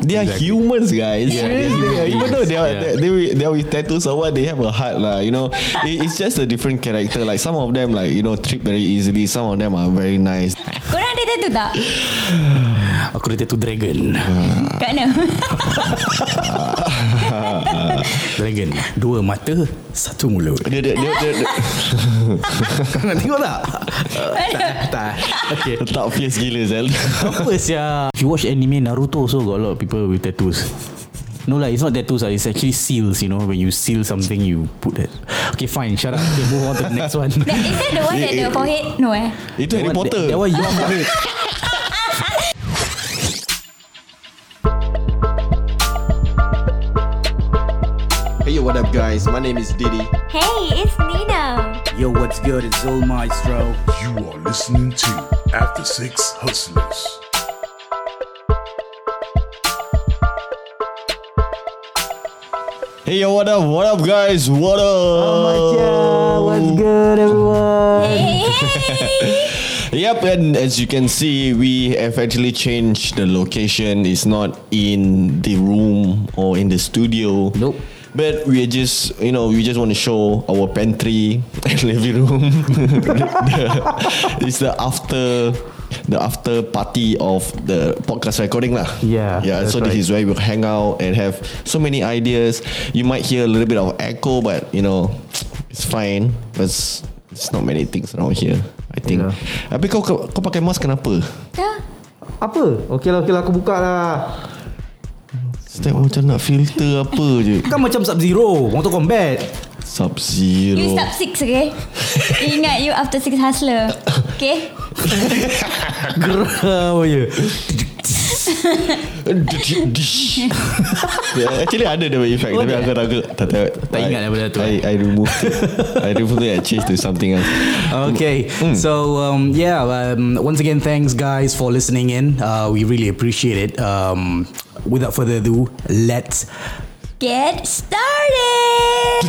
They are Exactly. humans, guys. Yeah, Seriously, even though they are humans. they, they they are with tattoos or what, they have a heart, lah. You know, it, it's just a different character. Like some of them, like you know, trip very easily. Some of them are very nice. Korang ada tattoo tak? Aku ada tattoo dragon. Kat mana? Dragon. Dua mata, satu mulut. Dia, dia, dia, dia, dia Nak tengok tak? Uh, tak, tak. Okay. tak fierce gila, Zal. Apa sia? If you watch anime Naruto also got a lot of people with tattoos. No lah, it's not tattoos lah. It's actually seals. You know, when you seal something, you put that. Okay, fine. Shut up. Okay, move on to the next one. That, is that the one that the forehead? No eh? Itu Harry Potter. That, that one your forehead. Hey, what up, guys? My name is Diddy. Hey, it's Nino. Yo, what's good? It's Zul Maestro. You are listening to After Six Hustlers. Hey, yo, what up? What up, guys? What up? what's good, everyone? Hey, hey. Yep, and as you can see, we have actually changed the location. It's not in the room or in the studio. Nope. But we are just, you know, we just want to show our pantry and living room. it's the after, the after party of the podcast recording lah. Yeah, yeah. So this right. is where we'll hang out and have so many ideas. You might hear a little bit of echo, but you know, it's fine. It's it's not many things around here. I think. Yeah. Tapi kau kau, kau pakai mask kenapa? Dah. Apa? Okay lah, okay lah. Aku buka lah. Setiap macam nak filter apa je. Kan macam Sub-Zero. Mortal Kombat. Sub You Zero. stop six, okay? Ingat you after six hustler. Okay? Geram je. yeah, actually ada the effect tapi aku aku tak tak Tak ingat daripada tu. I, I removed it. I removed it and changed to something else. Okay, so um, yeah, um, once again, thanks guys for listening in. Uh, we really appreciate it. Um, without further ado, let's Get started.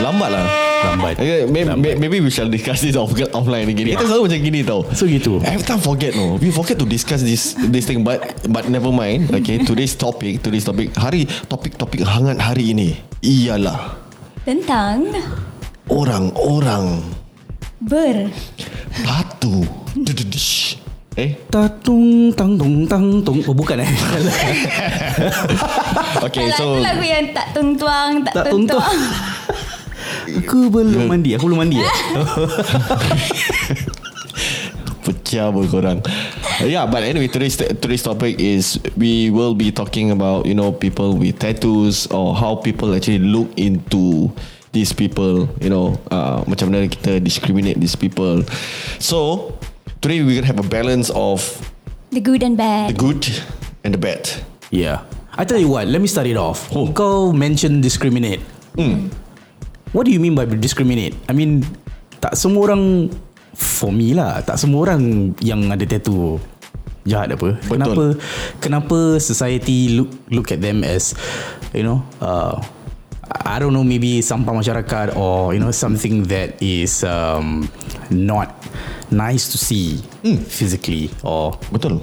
Lambat lah. lambat. Okay, maybe, Lambat. maybe we shall discuss this off, offline again. Kita selalu macam gini tau. So gitu. Every time forget no. We forget to discuss this this thing but but never mind. Okay, today's topic, today's topic. Hari topik-topik hangat hari ini ialah Tentang orang-orang ber. batu. Eh, Tatung tang tung tang tung. Oh bukan eh. okay, Alah, so lagu yang tak tuntuang, tak, Tak tuntuang. tuntuang. Aku belum mandi. Aku belum mandi. Eh? pecah pun korang. Yeah, but anyway, today's today's topic is we will be talking about you know people with tattoos or how people actually look into these people. You know, uh, macam mana kita discriminate these people. So today we're gonna have a balance of The good and the bad. good and the bad. Yeah. I tell you what. Let me start it off. Oh. Kau mention discriminate. What do you mean by discriminate? I mean, tak semua orang for me lah. Tak semua orang yang ada tattoo jahat apa. Kenapa kenapa society look look at them as you know, uh, I don't know maybe sampah masyarakat or you know something that is um, not nice to see physically or Betul.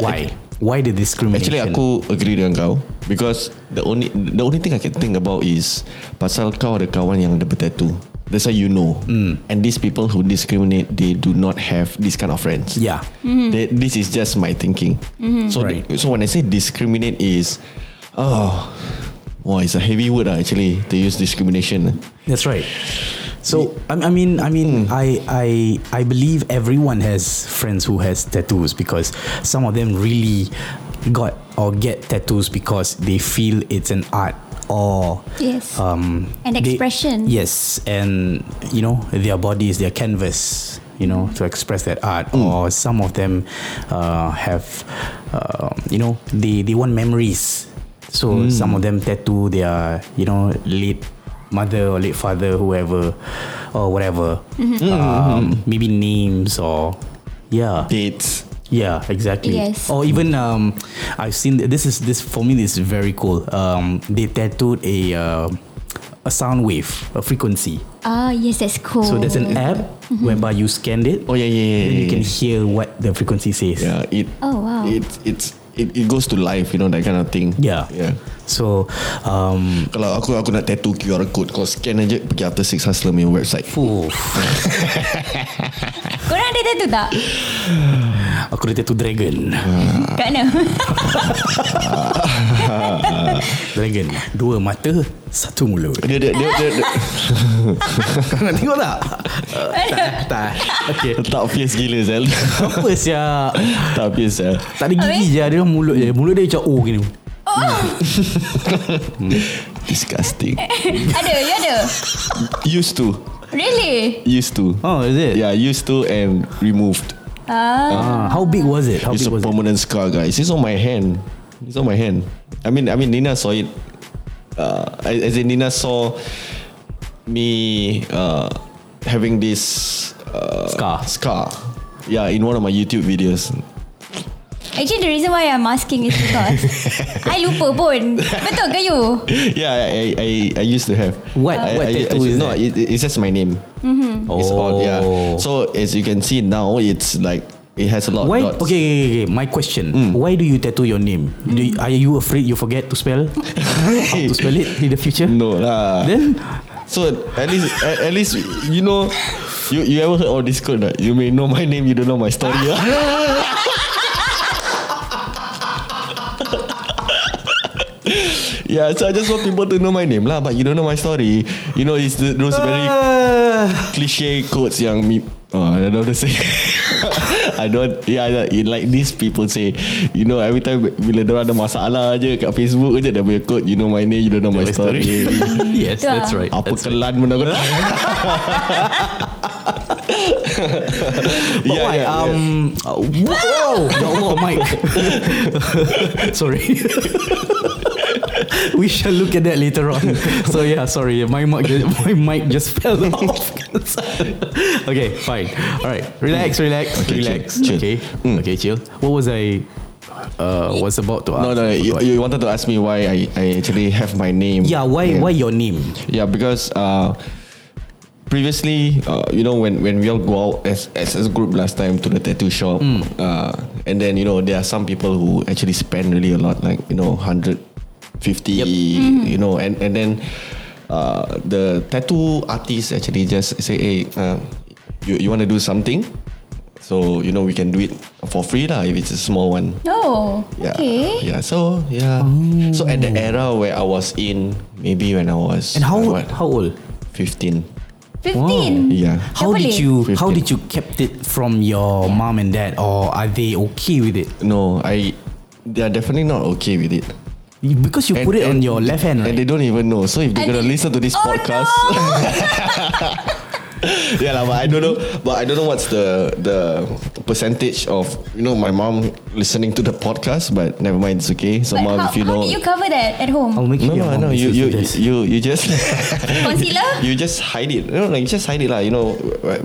why? Why the discrimination? Actually aku agree dengan kau because the only the only thing I can think about is pasal kau ada kawan yang ada bertattoo. That's why you know. And these people who discriminate, they do not have this kind of friends. Yeah. They, this is just my thinking. So Right. so when I say discriminate is, oh, wow, it's a heavy word ah, actually to use discrimination. That's right. So I, I mean, I mean, I, I, I believe everyone has friends who has tattoos because some of them really got or get tattoos because they feel it's an art or Yes. um, An they- expression. yes, and you know their bodies, their canvas. You know, to express that art, or some of them uh, have, uh, you know, they they want memories. So some of them tattoo their, you know, late mother or late father, whoever, or whatever. Um, maybe names or yeah. Dates. Yeah, exactly. Yes. Or even um, I've seen this is this for me this is very cool. Um, they tattooed a uh, a sound wave, a frequency. Ah, yes, that's cool. So there's an app whereby you scan it. Oh yeah, yeah, yeah. Then you yeah, can hear what the frequency says. Yeah, it. Oh, wow. It it's it, it goes to life, you know that kind of thing. Yeah. Yeah. So, um, Kalau aku aku nak tattoo QR code, kau scan aja pergi After Six Hustler punya website. fuh, Korang ada tattoo tak? aku dah tattoo dragon. Kat mana? Dragon. Dua mata, satu mulut. Dia dia dia, dia, dia Kau nak tengok tak? Uh, tak, tak. Okay. tak fierce gila Zal. Apa siap? tak fierce Zal. Tak ada gigi je, dia mulut je. Mulut dia macam oh gini. Disgusting. ada, you ada? Used to. Really? Used to. Oh, is it? Yeah, used to and removed. Ah, Ah, how big was it? How It's big a was it? permanent scar, guys. It's on my hand. It's on my hand. I mean, I mean, Nina saw it. Uh, as in, Nina saw me uh, having this uh, Scar. Scar. Yeah, in one of my YouTube videos. Actually the reason why I'm asking is because I lupa pun. Betul ke you? Yeah, I I, I used to have. What- I, what I, tattoo I, is no, that? it, it's just my name. It's odd, yeah. So as you can see now, it's like it has a lot Why? of dots. Okay, okay, okay. My question: Why do you tattoo your name? Do you, are you afraid you forget to spell? How to spell it in the future? No lah. Then So at least at, at least you know you you ever heard of this code right? You may know my name, you don't know my story. yeah, so I just want people to know my name lah, but you don't know my story. You know, it's the, those very cliche quotes yang me. Oh, I don't know to say. I don't. Yeah, yeah, it like these people say. You know, every time bila dia ada masalah je kat Facebook je dia punya quote. You know my name, you don't know my story. yes, Tu that's right. Apa That's right. kelan pun aku tak But why? um, uh, whoa! Ya Allah, Mike. sorry. we shall look at that later on. So yeah, sorry, my mic, my mic just fell off. okay, fine. All right, relax, relax, Okay, relax. chill, chill. Okay, okay, chill. What was I? Uh, was about to ask? No, no, you, you wanted to ask me why I, I actually have my name. Yeah, why? Why your name? Yeah, because uh, previously, uh, you know, when, when we all go out as, as a group last time to the tattoo shop, uh, and then, you know, there are some people who actually spend really a lot, like, you know, 150, you know, and, and then uh, the tattoo artist actually just say, hey, uh, you, you want to do something? So, you know, we can do it for free lah if it's a small one. Oh, Yeah. okay. Yeah. So yeah. So at the era where I was in, maybe when I was And how uh, old? what, How old? 15. 15. Yeah. How Dah did boleh? you? How did you kept it from your mom and dad, or are they okay with it? No, I. They are definitely not okay with it. Because you put it on your left hand, And right? they don't even know. So if they're And gonna they- listen to this Oh, podcast, yeah, lah, but I don't know. But I don't know what's the the percentage of you know my mom listening to the podcast. But never mind, it's okay. So But mom, how, if you how know, did you cover that at home? I'll make no, no, no, you you you you just Concealer? you just hide it. You know, like just hide it lah. You know,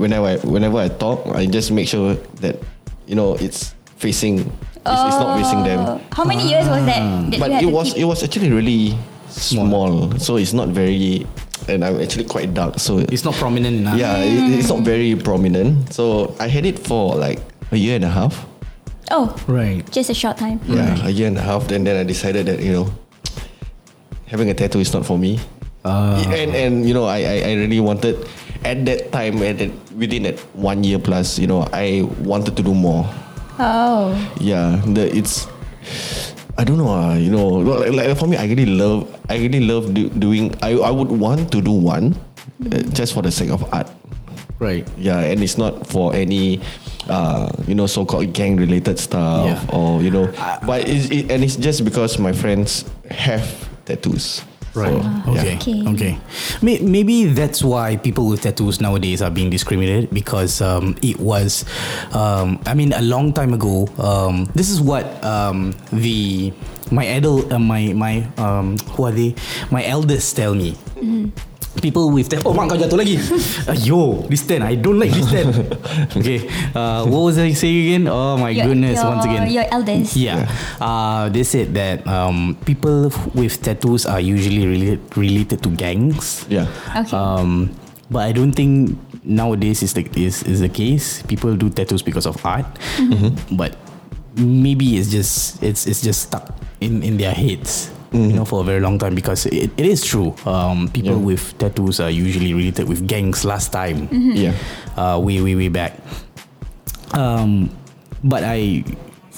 whenever I, whenever I talk, I just make sure that you know it's facing. It's, it's not facing them. Oh. How many years was that? that But you had it to was keep? it was actually really small, so it's not very. And I'm actually quite dark, so It's not prominent enough. yeah, it, it's not very prominent. So I had it for like a year and a half. Oh, Right. just a short time. Yeah, a year and a half. And then I decided that you know, having a tattoo is not for me. Uh, and and you know, I, I I really wanted at that time at that, within that one year plus, you know, I wanted to do more. Oh. Yeah, the it's. I don't know. Uh, you know, like, like for me, I really love. I really love do, doing. I I would want to do one, uh, just for the sake of art. right. Yeah, and it's not for any, uh, you know, so-called gang-related stuff Yeah. or you know, but it's, it, and it's just because my friends have tattoos. Right. So, okay. yeah. Okay. Okay. Maybe that's why people with tattoos nowadays are being discriminated because um, it was, um, I mean, a long time ago. Um, this is what um, the my adult, uh, my my um, who are they? My elders tell me. People with tat- oh mak kau jatuh lagi Ayo This stand I don't like this stand Okay uh, What was I saying again Oh my Your- goodness your- Once again Your elders. Yeah. Uh, they said that um, people with tattoos are usually related related to gangs. Yeah. Okay. Um, but I don't think nowadays is the is, is the case. People do tattoos because of art, but maybe it's just it's it's just stuck in in their heads. You know, for a very long time because it, it is true. Um, people Yeah. with tattoos are usually related with gangs last time, Yeah. uh, way way way back. Um, but I,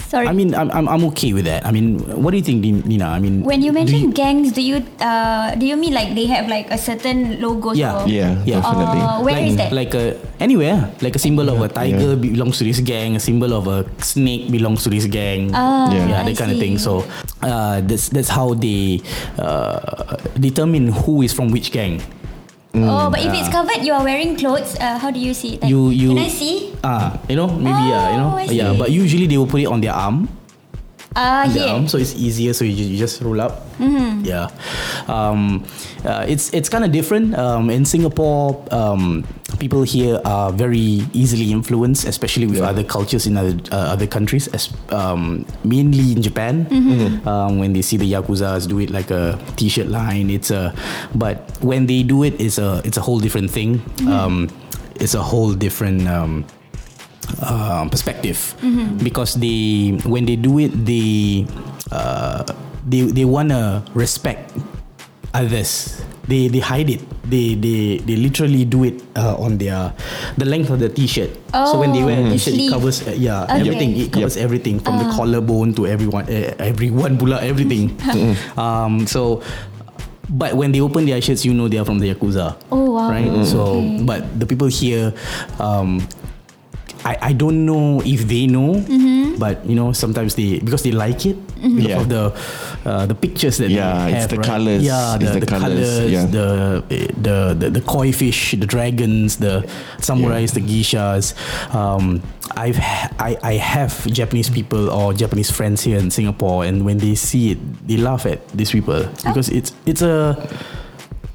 Sorry. I mean, I'm, I'm I'm okay with that. I mean, what do you think, Nina? I mean, when you do mention gangs, do you uh do you mean like they have like a certain logo? Yeah. or- Yeah. Yeah. Definitely. Uh, where like, is that? Like a anywhere, like a symbol of a tiger yeah. belongs to this gang. A symbol of a snake belongs to this gang. Ah, Yeah. yeah, I that kind of thing. see. So, uh, that's that's how they uh, determine who is from which gang. Oh, but if it's covered, you are wearing clothes. Uh, how do you see it? Like, You you can I see? Ah, you know, maybe yeah, you know, Oh, yeah. But usually they will put it on their arm. Ah, the here. arm, so it's easier. So you, you just roll up. Mm-hmm. Yeah, um, uh, it's it's kind of different. Um, in Singapore, um, people here are very easily influenced, especially with Yeah. other cultures in other uh, other countries. As um, mainly in Japan, Mm-hmm. um, when they see the yakuza's do it like a t-shirt line, it's a. But when they do it, it's a it's a whole different thing. Mm-hmm. Um, it's a whole different. Um, uh, perspective because they when they do it they uh, they they wanna respect others they they hide it they they they literally do it uh, on their the length of the t-shirt. So when they wear Oh, the t-shirt it covers uh, yeah Okay. everything. It covers everything from the collarbone to everyone uh, everyone pula everything. Um so but when they open their shirts you know they are from the yakuza. Oh, wow. right? So Okay. but the people here um I, I don't know if they know, Mm-hmm. but you know sometimes they because they like it because Yeah. of the uh, the pictures that Yeah, they it's have, the right? colours. Yeah, It's the, the the, colours, colours, yeah. the, the the the koi fish, the dragons, the samurais, the geishas. Um, I've I I have Japanese people or Japanese friends here in Singapore, and when they see it, they laugh at these people because it's it's a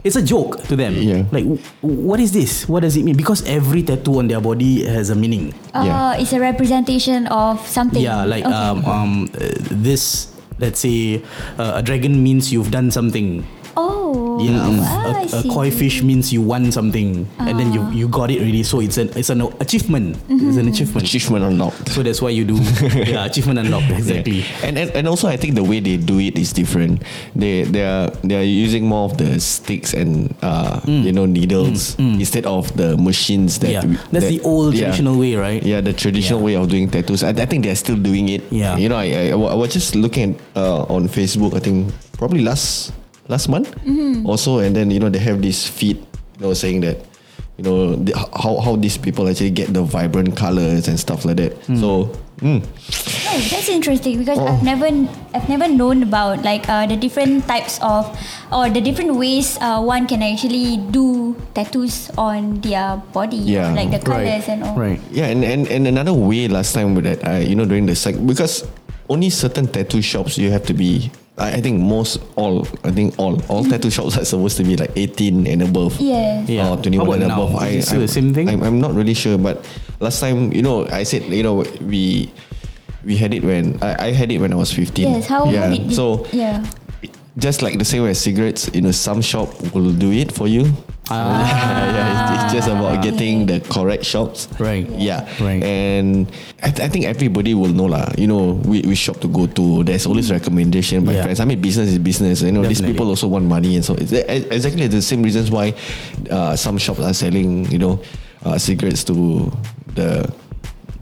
it's a joke to them. Yeah. Like, w- what is this? What does it mean? Because every tattoo on their body has a meaning. Oh, Yeah. it's a representation of something. Yeah, like Okay. um, um, uh, this. Let's say uh, a dragon means you've done something. Oh, Yeah, ah, I a, a see. koi fish means you won something, and then you you got it already. So it's an it's an achievement. It's an achievement. Achievement unlocked. So that's why you do yeah achievement unlocked exactly. Yeah. And, and and also I think the way they do it is different. They they are they are using more of the sticks and uh you know needles instead of the machines that Mm. Yeah, we- that's that- the old yeah. traditional way, right? Yeah, the traditional Yeah. way of doing tattoos. I, I think they're still doing it. Yeah. You know, I, I, I was just looking at, uh, on Facebook. I think probably last last month Mm-hmm. also, and then you know they have this feed, you know, saying that you know the, how how these people actually get the vibrant colors and stuff like that. Hmm. So. Mm, Oh, that's interesting because Oh. I've never I've never known about like uh, the different types of or the different ways uh, one can actually do tattoos on their body. Yeah. like the colors Right. and all. Right. Yeah, and, and, and another way last time with that, I you know during the sec because only certain tattoo shops you have to be. I, I think most all I think all all tattoo shops are supposed to be like 18 and above. Yes. Yeah. Or 21 How about and now? above. Is it still I'm, the same thing? I'm, I'm not really sure, but last time you know I said you know we we had it when I, I had it when I was 15. Yes. How, yeah. did did- so yeah. Just like the same way as cigarettes, you know, some shop will do it for you. Ah. yeah, it's, it's just about getting the correct shops. Right. Yeah. Right. And I, th- I think everybody will know lah. You know, we, we shop to go to. There's always recommendation by Yeah. friends. I mean, business is business. You know, these people also want money, and so it's exactly the same reasons why uh, some shops are selling, you know, uh, cigarettes to the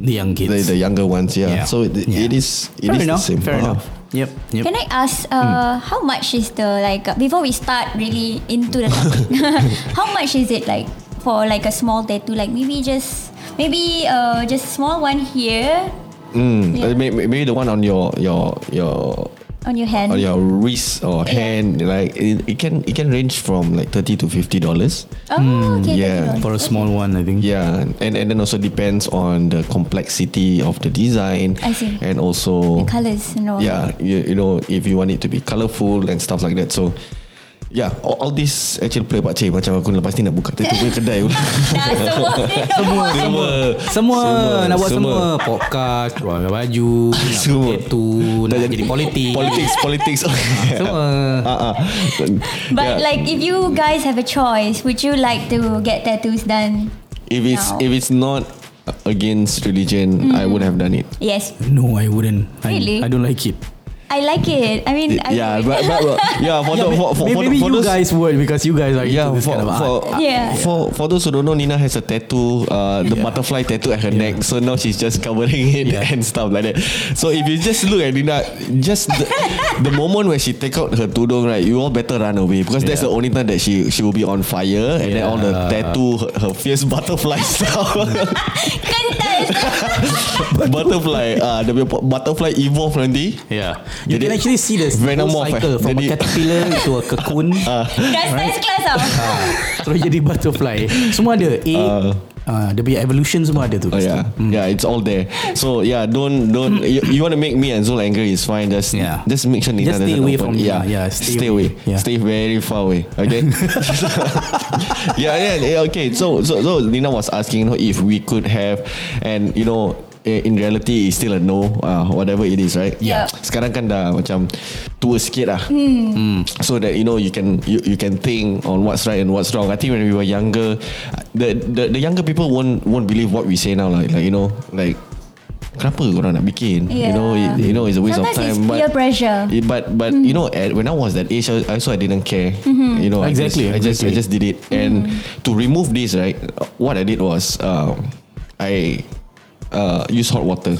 The young kids. the, the younger ones. Yeah. Yeah. So it, Yeah. it is it fair is enough. the same. Fair enough. Yep. Yep. Can I ask uh, how much is the like uh, before we start really into the topic? how much is it like for like a small tattoo? Like maybe just maybe uh just small one here Mm. Yeah. Uh, may- may- Maybe the one on your your your on your hand. on your wrist or hand, like it, it can it can range from like thirty to fifty dollars. oh, okay. yeah. that's For a small one, I think. Yeah, and and then also depends on the complexity of the design. I see. And also, The colours and all. yeah, you, you know if you want it to be colorful and stuff like that. So, Yeah, all, all this actually play pak cik macam aku lepas ni nak buka tattoo punya kedai pula. Semua. Semua Semua Semua Nak buat semua. semua Podcast Keluar baju Nak Semua. buat tattoo Nak jadi politik Politics, politics. Semua Ah, ah. But Yeah. like if you guys have a choice, would you like to get tattoos done? if it's now. if it's not against religion, I would have done it. Yes. No I wouldn't I, Really? I don't like it I like it. I mean, I yeah, but, but, but yeah, for the for, for, Maybe, for, maybe for you those, guys would Because you guys are Yeah, into this for, kind of for, art Yeah. for for those who don't know, Nina has a tattoo, uh, the Yeah. butterfly tattoo at her neck. So now she's just covering it Yeah. and stuff like that. So if you just look at Nina, just the, the moment when she take out her tudung, right, you all better run away because that's Yeah. the only time that she she will be on fire and then all the Yeah. tattoo, her, her fierce butterfly stuff. Kental. butterfly, uh, the butterfly evolve nanti. Yeah You Jadi- can actually see the Venomorph, cycle eh. From Jadi- a caterpillar To a cocoon Dah science class tau. Terus jadi butterfly Semua ada Egg Uh, uh, Dia punya evolution Semua ada tu Oh yeah, yeah, it's all there. So yeah, don't don't. you, you want to make me and Zul angry? It's fine. Just Yeah. just make sure Nina Just stay away open. from yeah, Nina. Yeah, stay, stay away. away. Yeah. Stay very far away. Okay. yeah, yeah, yeah. Okay. So so so Nina was asking, you know, if we could have, and you know. Eh, In reality, it's still a no, uh, whatever it is, right? Yeah. Sekarang kan dah macam tua sikit lah. Hmm. So that you know you can you, you can think on what's right and what's wrong. I think when we were younger, the the, the younger people won't won't believe what we say now. Like like you know like kenapa korang nak bikin? You know Yeah. it, you know it's a waste Sometimes of time. it's peer pressure. it- but but you know at, when I was that age, I, I also I didn't care. You know Exactly, I just I just, I exactly. just did it. And to remove this, right, what I did was um, I uh, use hot water.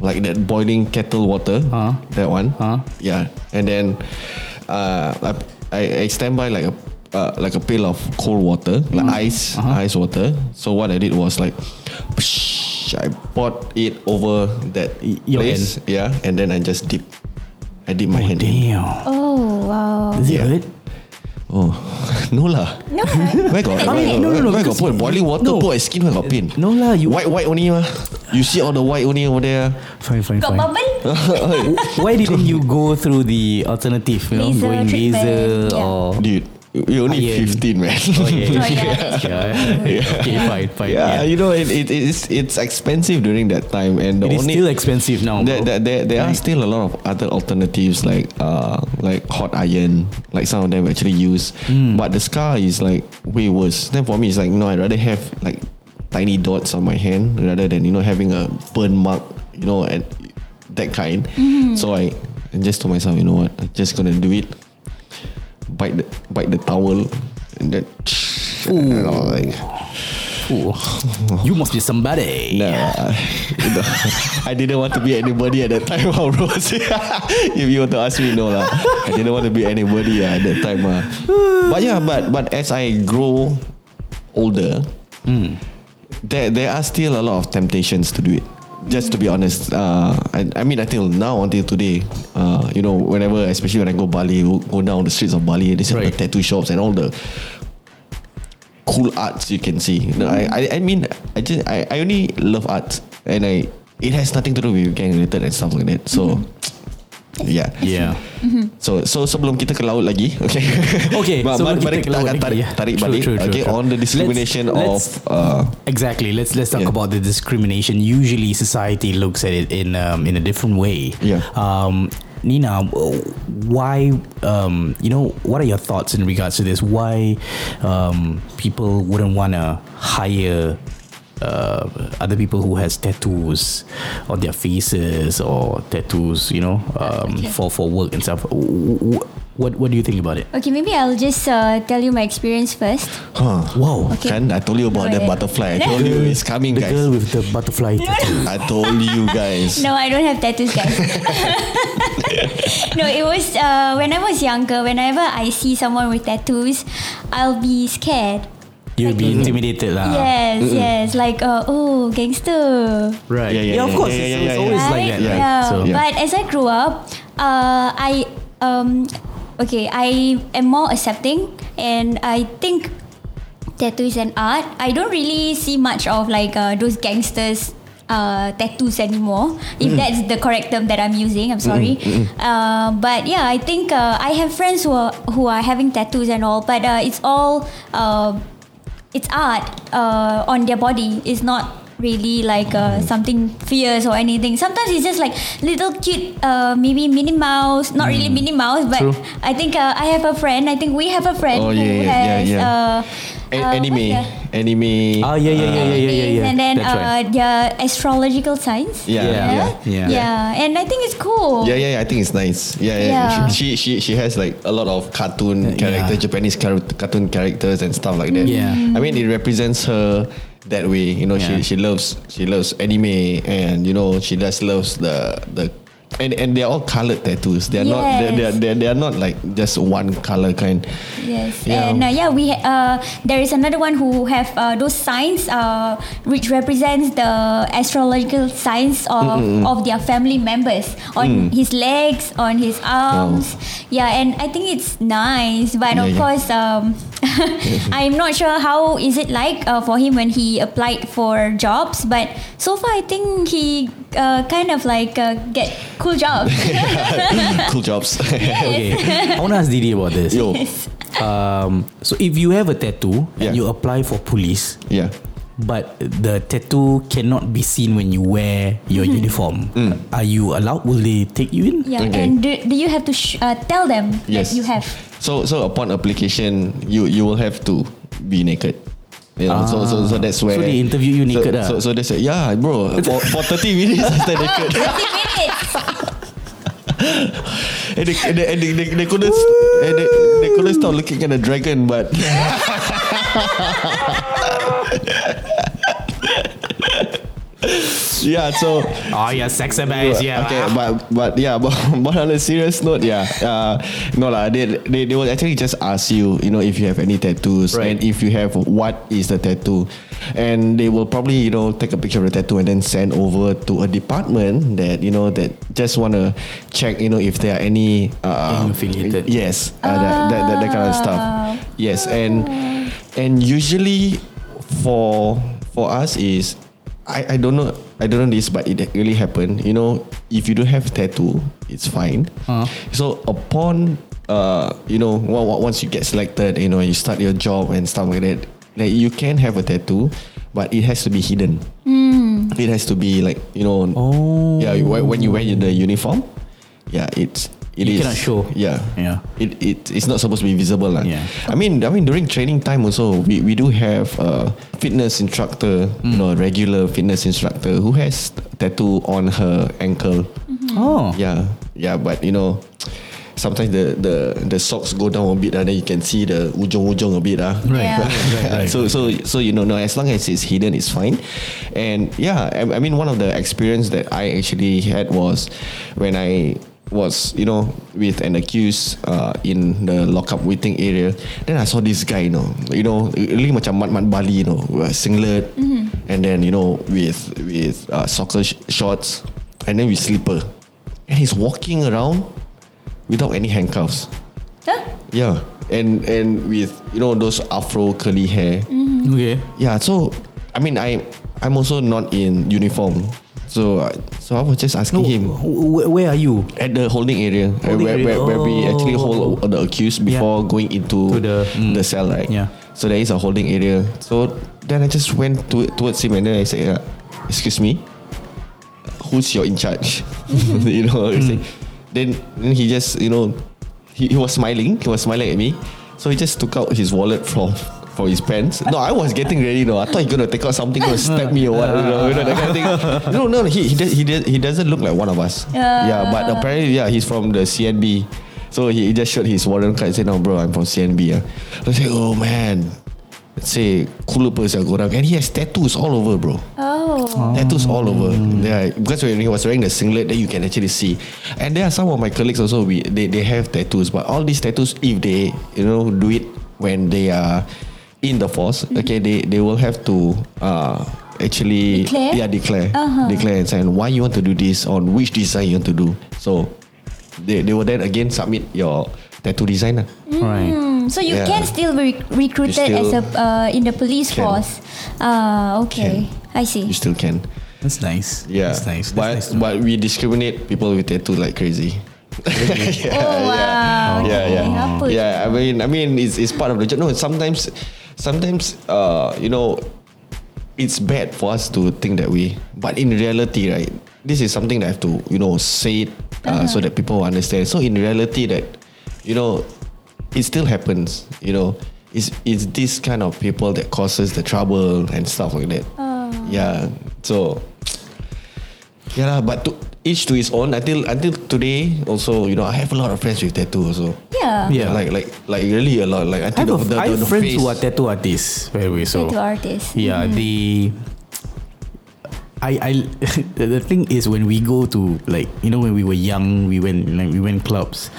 Like that boiling kettle water, Huh? that one, Huh? yeah, and then uh, I, I I stand by like a uh, like a pail of cold water, like ice, Uh-huh. ice water. So what I did was like, I poured it over that your place, yeah, and then I just dip, I dip my hand. in. Damn Oh wow. Is it Yeah. hurt? Oh, no lah. No. Where got? I where, mean, no, no, no, Where got put boiling water? no. Put at skin where got pain. No lah you White, white only mah. You see all the white only over there. Fine fine Got fine bubble? Why didn't you go through the alternative You know Laser Going treatment, laser yeah. Or Dude, you're only Iron. 15, man. Oh yeah, Oh, yeah. yeah. Okay, fine, fine. yeah, you know, it, it, it's it's expensive during that time, and the It is only still expensive now. there, bro. there, there, there are still a lot of other alternatives like uh like hot iron, like some of them actually use, Hmm. but the scar is like way worse. Then for me, it's like no, I'd rather have like tiny dots on my hand rather than you know having a burn mark, you know, and that kind. Hmm. So I, I just told myself, you know what, I'm just gonna do it. Bite the bite the towel, and then. you know, like, Ooh. you must be somebody. Nah, you know, I didn't want to be anybody at that time, ah, bro. if you were to ask me, no lah. I didn't want to be anybody ah, at that time, ah. But yeah, but but as I grow older, there there are still a lot of temptations to do it. Just to be honest, uh, I, I mean until now, until today, uh, you know, whenever, especially when I go Bali, go down the streets of Bali, they have the Right. tattoo shops and all the cool arts you can see. No, I, I I mean I just I, I only love art and I it has nothing to do with gang related and stuff like that. So yeah. Yeah. So so sebelum kita ke laut lagi, okay. Okay, Ba- sebelum ba- kita mari ke kita akan lagi, tarik, yeah. tarik True, balik true, true, okay true. on the discrimination Let's- of uh, Exactly. Let's let's talk Yeah. about the discrimination. Usually, society looks at it in um, in a different way. Yeah. Um, Nina, why? Um, you know, what are your thoughts in regards to this? Why um, people wouldn't want to hire uh, other people who has tattoos on their faces or tattoos, you know, um, Okay. for for work and stuff. W- w- What what do you think about it? Okay, maybe I'll just uh, tell you my experience first. huh. Wow. Okay. Kan I told you about the yeah. butterfly. I told you it's coming The guys. girl with the butterfly tattoo. I told you guys. No, I don't have tattoos, guys. no, it was uh, when I was younger. Whenever I see someone with tattoos, I'll be scared. You'll be intimidated lah. Yes, yes, like uh, oh, gangster. Right. Yeah, yeah, of yeah, course. yeah, it's, yeah, it's yeah, always yeah. like that, right? Yeah. So, Yeah. But as I grew up, uh, I um, okay, I am more accepting, and I think tattoo is an art. I don't really see much of like uh, those gangsters uh, tattoos anymore. If that's the correct term that I'm using, I'm sorry. Uh, but yeah, I think uh, I have friends who are who are having tattoos and all, but uh, it's all uh, it's art uh, on their body. It's not really like uh, something fierce or anything. Sometimes it's just like little cute, uh, maybe Minnie Mouse. Not really Minnie Mouse, but True. I think uh, I have a friend. I think we have a friend Oh, who yeah, yeah, has. yeah, yeah. Uh, A- uh, anime, what's anime. Ah, yeah, yeah, yeah, yeah, yeah, yeah, yeah. And then That's uh, right. their astrological signs. Yeah, Yeah. yeah. Yeah. Yeah, and I think it's cool. Yeah, yeah, yeah, I think it's nice. Yeah, yeah. Yeah. She, she she has like a lot of cartoon characters, yeah. Japanese char- cartoon characters and stuff like that. Yeah. I mean, it represents her that way. You know, Yeah. she she loves she loves anime and you know she just loves the the. And, and they're all colored tattoos. They're not they're, they're, they're, they're not like just one color kind. Yes, Yeah. and uh, yeah, we ha- uh, there is another one who have uh, those signs uh, which represents the astrological signs of, of their family members on his legs, on his arms. Yeah, and I think it's nice, but Yeah, of yeah. course, um, I'm not sure how is it like uh, for him when he applied for jobs. But so far, I think he uh, kind of like uh, get cool jobs. cool jobs. Okay. I want to ask Didi about this. Yo. Um, so if you have a tattoo Yeah. and you apply for police, Yeah. but the tattoo cannot be seen when you wear your uniform, are you allowed? Will they take you in? yeah, Okay. and do, do you have to sh- uh, tell them Yes. that you have? So so upon application, you you will have to be naked. You know, so, so so that's where. So they interview you naked so, ah? So, so they say, yeah, bro, for, for 30 minutes I stay naked. 30 minutes. and they, and they, and they, they, they couldn't and they, they couldn't stop looking at the dragon, but yeah. So Oh yeah, sex base, yeah. Okay, but but yeah, but, but on a serious note, yeah, uh, no lah. They, they they will actually just ask you, you know, if you have any tattoos Right. and if you have, what is the tattoo, and they will probably you know take a picture of the tattoo and then send over to a department that you know that just want to check, you know, if there are any uh, affiliated. Yes, uh, that, that, that that kind of stuff. Yes, and and usually for for us is I, I don't know I don't know this but it really happened you know if you don't have tattoo it's fine Uh. so upon uh you know on- on- once you get selected you know you start your job and stuff like that like you can have a tattoo but it has to be hidden it has to be like you know Oh. yeah when you wear the uniform yeah it's it You is- cannot show. yeah Yeah. it, it it's not supposed to be visible lah. Yeah. I mean I mean during training time also we, we do have a fitness instructor you mm. know a regular fitness instructor who has tattoo on her ankle mm-hmm. Oh. yeah yeah but you know sometimes the the the socks go down a bit and then you can see the ujung-ujung a bit ah. Right. Yeah. right, right. so so so you know no as long as it's hidden it's fine and yeah I, I mean one of the experience that I actually had was when I was you know with an accused uh, in the lockup waiting area. Then I saw this guy you know you know really macam mat-mat Bali you know with a singlet and then you know with with uh, soccer sh- shorts. And then with slipper. And he's walking around without any handcuffs. Huh? yeah. And and with you know those afro curly hair. Okay. yeah, so I mean I I'm also not in uniform. So uh, so I was just asking No, him wh- where are you? at the holding area, Holding where, area. Where, where we actually Oh. hold the accused before going into To the- mm. the cell, right? Yeah. So there is a holding area. So then I just went to, towards him and then I said, uh, "Excuse me, who's your in charge?" you know. I say- Then then he just you know he, he was smiling. He was smiling at me. So he just took out his wallet from from his pants. No, I was getting ready. No, I thought he gonna take out something, gonna stab me or what. You know, you know that kind of thing. No, no, he he does- he, does- he doesn't look like one of us. yeah, yeah, but apparently, yeah, he's from the CNB. So he, he just showed his warrant card and said, no bro, I'm from CNB. Yeah. I say, oh man. Let's say, cool apa sia korang. And he has tattoos all over bro. Oh. Tattoos all over. Yeah, because when he was wearing the singlet, then you can actually see. And there are some of my colleagues also. We they, they have tattoos, but all these tattoos, if they you know do it when they are in the force, okay, they they will have to uh actually Declare? yeah declare Uh-huh. declare and say why you want to do this on which design you want to do. So they they will then again submit your tattoo design. lah. Right. So you Yeah. can still be recruited You as a uh, in the police can. force. Ah, okay. Can. I see. You still can. That's nice. Yeah, That's nice. That's but nice but we discriminate people with tattoo like crazy. yeah, Oh wow. yeah, yeah, Apa tu? yeah. I mean, I mean, it's it's part of the job. No, sometimes, sometimes, uh, you know, it's bad for us to think that way. But in reality, right, this is something that I have to, you know, say it uh, so that people understand. So in reality, that you know, it still happens. You know, it's it's this kind of people that causes the trouble and stuff like that. Yeah. So yeah, but to each to his own. Until until today, also, you know, I have a lot of friends with tattoo also. Yeah. Yeah. Like like like really a lot. Like I until have, the, the, I have the, friends face. who are tattoo artists. By the way, so Tattoo artist. yeah, mm-hmm. the I I the thing is when we go to like you know when we were young we went like we went clubs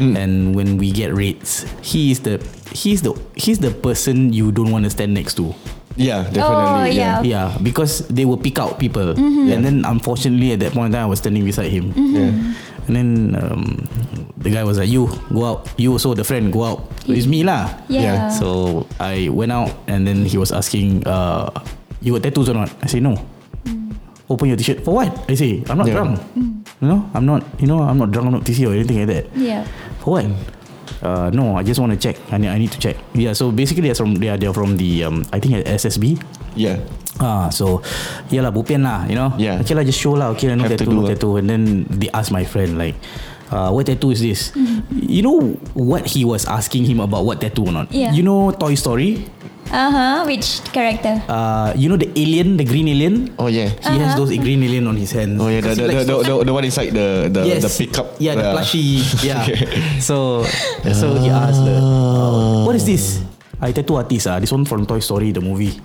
mm. and when we get rates he is the he's the he's the person you don't want to stand next to Yeah, Oh, definitely. yeah. yeah because they will pick out people and then unfortunately at that point in time I was standing beside him Yeah. and then um, the guy was like you go out you also the friend go out so it's me lah Yeah. so I went out and then he was asking, uh, "You got tattoos or not?" I say no. Open your t-shirt for what? I say I'm not Yeah. drunk. You know, I'm not. You know, I'm not drunk, I'm not TC or anything like that. Yeah. For what? Uh, no, I just want to check. I need, I need to check. Yeah, so basically they're from they are they're from the um, I think SSB. Yeah. Ah, so yeah lah, bupian lah, you know. Yeah. Okay lah, just show lah. Okay, lah, no Have to tattoo, no tattoo. And then they asked my friend like, uh, what tattoo is this? You know what he was asking him about what tattoo or not? Yeah. You know Toy Story? Uh huh. Which character? Uh, you know the alien, the green alien? Oh yeah. He has those green alien on his hand. Oh yeah. The the, he the, the, the, the one inside the the, yes. the pickup. Yeah, the uh, plushie. Yeah. so so he asked the, uh, what is this? I tattoo artist ah. This one from Toy Story the movie.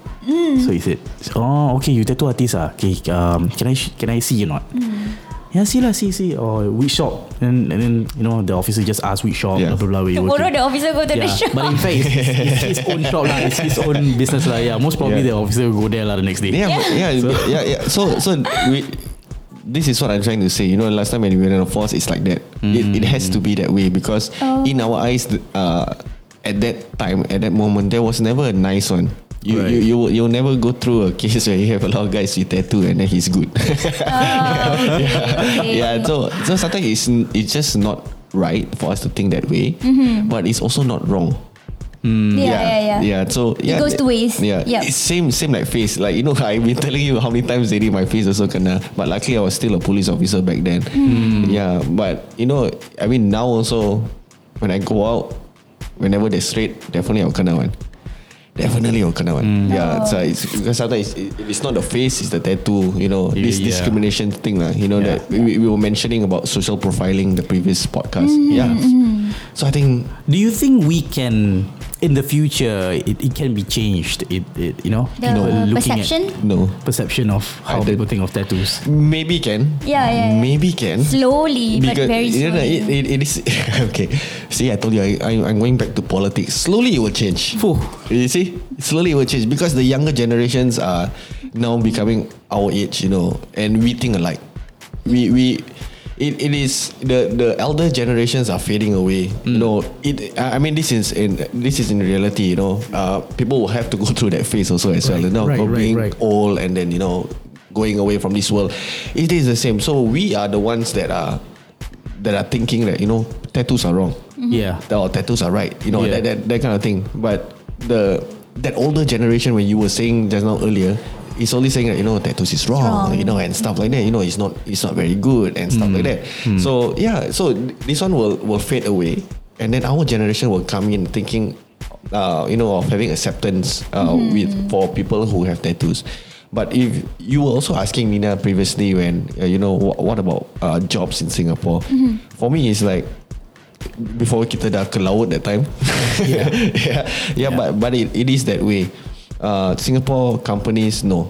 So he said, oh okay, you tattoo artist ah. Okay, um, can I sh- can I see or not? Yeah, see lah, see, see. Oh, which shop? And, and then you know the officer just asked which shop. Yeah. Blah blah blah. where Tomorrow working. the officer go to the shop. but in fact, it's, it's his own shop lah. It's his own business lah. Yeah, most probably Yeah. the officer will go there lah the next day. Yeah, but- yeah, yeah, yeah. So, so we. This is what I'm trying to say. You know, last time when we were in the force, it's like that. It, it has to be that way because Oh. in our eyes, uh, at that time, at that moment, there was never a nice one. You, Right. you you will- you'll never go through a case where you have a lot of guys with tattoo and then he's good. Okay. yeah. So so sometimes it's it's just not right for us to think that way, but it's also not wrong. Yeah, yeah, yeah. Yeah, so yeah, it goes two ways. Yeah, Yep. it's same same like face. Like you know, I've been telling you how many times they already my face also kena. But luckily, I was still a police officer back then. Hmm. Yeah, but you know, I mean now also, when I go out, whenever they're straight, definitely I'll kena one. Definitely I'll kena one. Yeah, so it's because sometimes it, it's not the face, it's the tattoo. You know, this Yeah. discrimination thing, lah. You know Yeah. that we, we were mentioning about social profiling the previous podcast. Mm-hmm. Yeah. So I think Do you think we can, in the future, it, it can be changed? It, it you know, The looking perception? at no. perception of how I did- people think of tattoos. Maybe can. Yeah, yeah, yeah. Maybe can. Slowly, but very you know, slowly. it, it, it is okay. See, I told you, I, I, I'm going back to politics. Slowly, it will change. Phew. You see, slowly it will change because the younger generations are now becoming our age, you know, and we think alike. We we. It, it is the the elder generations are fading away. You know, it. I mean, this is in this is in reality. You know, uh, people will have to go through that phase also as well. You know, right, of right, being right. old and then you know going away from this world. It is the same. So we are the ones that are that are thinking that you know tattoos are wrong. Yeah. Or tattoos are right. You know Yeah. that, that that kind of thing. But the that older generation when you were saying just now earlier. It's only saying that you know tattoos is wrong, wrong. you know, and stuff like that. You know, it's not it's not very good and stuff like that. So yeah, so this one will will fade away, and then our generation will come in thinking, uh, you know, of having acceptance uh, with for people who have tattoos. But if you were also asking Nina previously when uh, you know what, what about uh, jobs in Singapore, for me it's like before kita dah ke laut that time. Yeah, yeah, yeah, but but it, it is that way. Uh, Singapore companies no,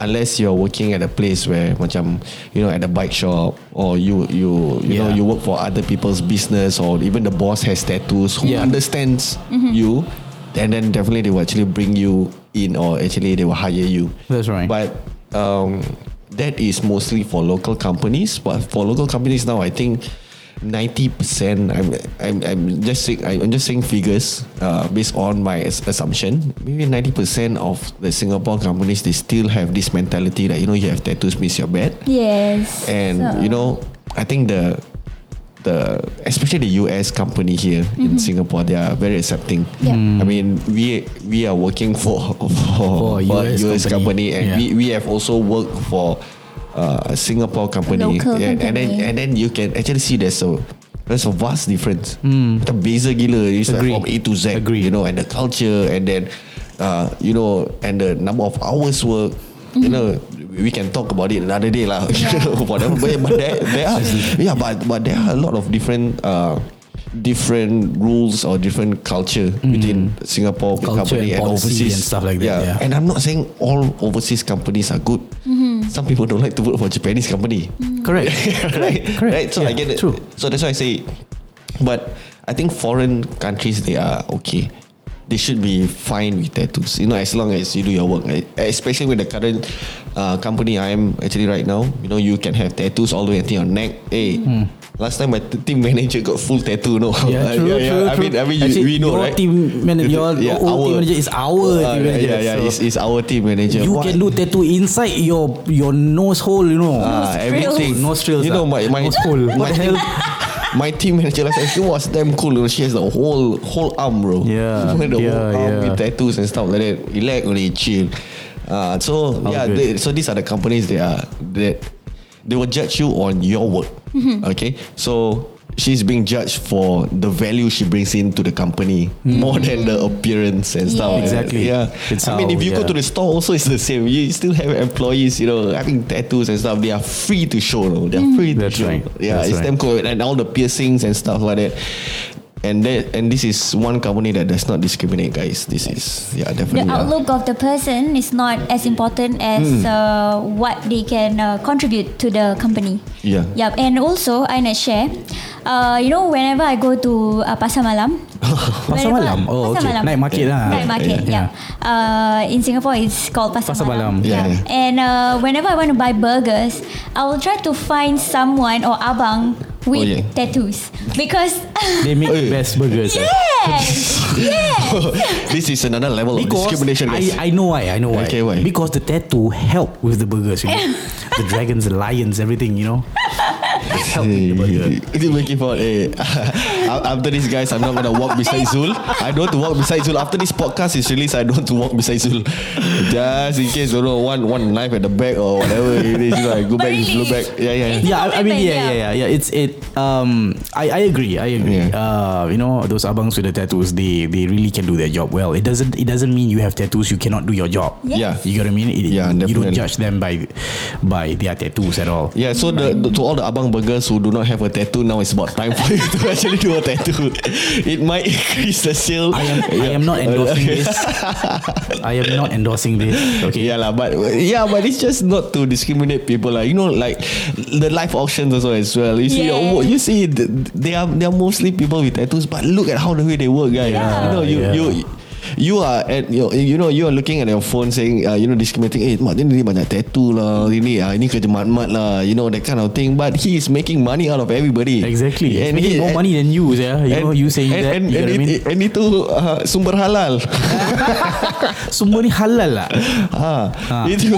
unless you're working at a place where macam you know at a bike shop or you you you know Yeah. you work for other people's business or even the boss has tattoos who Yeah. understands you, and then definitely they will actually bring you in or actually they will hire you. That's right. But um, that is mostly for local companies. But for local companies now, I think 90% I'm, I'm, I'm just saying I'm just saying figures uh, based on my as- assumption maybe 90% of the Singapore companies they still have this mentality that you know you have tattoos means you're bad Yes. and So- you know I think the the especially the US company here in Singapore they are very accepting Yeah. I mean we we are working for for, For for US US, company, company. and Yeah. we, we have also worked for uh, a Singapore company. Local and, and then company. and then you can actually see there's a there's a vast difference. Macam beza gila. It's like from A to Z Agree. you know and the culture and then uh, you know and the number of hours work. You know we can talk about it another day lah. For them but, but there, there are yeah but but there are a lot of different uh, different rules or different culture within Singapore Culture company and and, overseas and stuff like that, yeah. and I'm not saying all overseas companies are good some people don't like to work for Japanese company Correct. right, correct. right. So I Yeah, get it. true. So that's why I say, but I think foreign countries they are okay. They should be fine with tattoos. You know, as long as you do your work. right? Especially with the current uh, company I am actually right now. You know, you can have tattoos all the way until your neck. Hey. Last time my t- team manager got full tattoo, no? Hmm. Yeah, true, true, I true. mean, I mean, Actually, you, we know, your right? team manager, your old team manager is our Uh, team manager. Yeah, yeah, so it's, it's our team manager. you What- can do tattoo inside your your nose hole, you know. Ah, everything. Nostrils. You know, ah. my my nose hole. my, What the hell? My team manager last time, she was damn cool. Know, she has the whole whole arm, bro. Yeah, the yeah, whole arm yeah. with tattoos and stuff like that. Relax, only chill. Uh, so How yeah, they, so these are the companies they are that they will judge you on your work. Mm-hmm. Okay, so. She's being judged for the value she brings into the company more than the appearance and stuff. Yeah. that. Exactly. Yeah. It's I mean, how- if you go yeah. to the store, also it's the same. You still have employees, you know, having tattoos and stuff. They are free to show. No? They are free to That's show. right. Yeah, That's it's right. them cool. And all the piercings and stuff like that. And that and this is one company that does not discriminate, guys. This is yeah, the definitely. yeah. outlook of the person is not as important as Hmm. uh, what they can uh, contribute to the company. Yeah. Yep. And also, I nak share. Uh, you know, whenever I go to uh, pasar malam. Pasar malam? Oh, pasar okay. malam. Night market lah. Night market. Yeah. Yeah. Uh, in Singapore, it's called pasar, Pasar malam. Yeah, yeah. And uh, whenever I want to buy burgers, I will try to find someone or abang with Oh, yeah. tattoos because They make Oi. best burgers. yes, yes. this is another level of Because discrimination. guys. I, I know why I know why. Okay, why? Because the tattoo help with the burgers, you know. the dragons, the lions, everything, you know. It help with the burger. It is making fun. Eh, after this, guys, I'm not gonna walk beside Zul. I don't want to walk beside Zul. After this podcast is released, I don't want to walk beside Zul. Just in case, you know, one one knife at the back or whatever it is. You know, I go back, But you go really, back. Yeah, yeah. it's- Yeah, I, I mean, yeah, yeah. yeah, yeah, yeah. It's it. Um, I, I agree. I agree. Yeah. Uh, you know, those abangs with the tattoos, they they really can do their job well. It doesn't it doesn't mean you have tattoos, you cannot do your job. Yeah. You get what I mean? It, Yeah, you don't judge them by by their tattoos at all. Yeah, so the, the to all the abang burgers who do not have a tattoo now, it's about time for you to actually do a tattoo. It might increase the sale. I am I am not endorsing this. I am not endorsing this. Okay. Yeah lah, but yeah, but it's just not to discriminate people lah. You know, like the live auctions also as well. You see, Yeah. you see, th- they are they are mostly people with tattoos, but look at how the way they work, guys. Yeah. You know, you Yeah. you. You are at you, you know you are looking at your phone saying uh, you know discriminating eh mak dia ni banyak tattoo lah ini ah ini kerja mat-mat lah you know that kind of thing but he is making money out of everybody Exactly. He's and making he, more money than you, yeah. You know, you saying and, that. and, you and, get what I mean? it- and itu uh, sumber halal Semua ni halal lah. ha, Ha. itu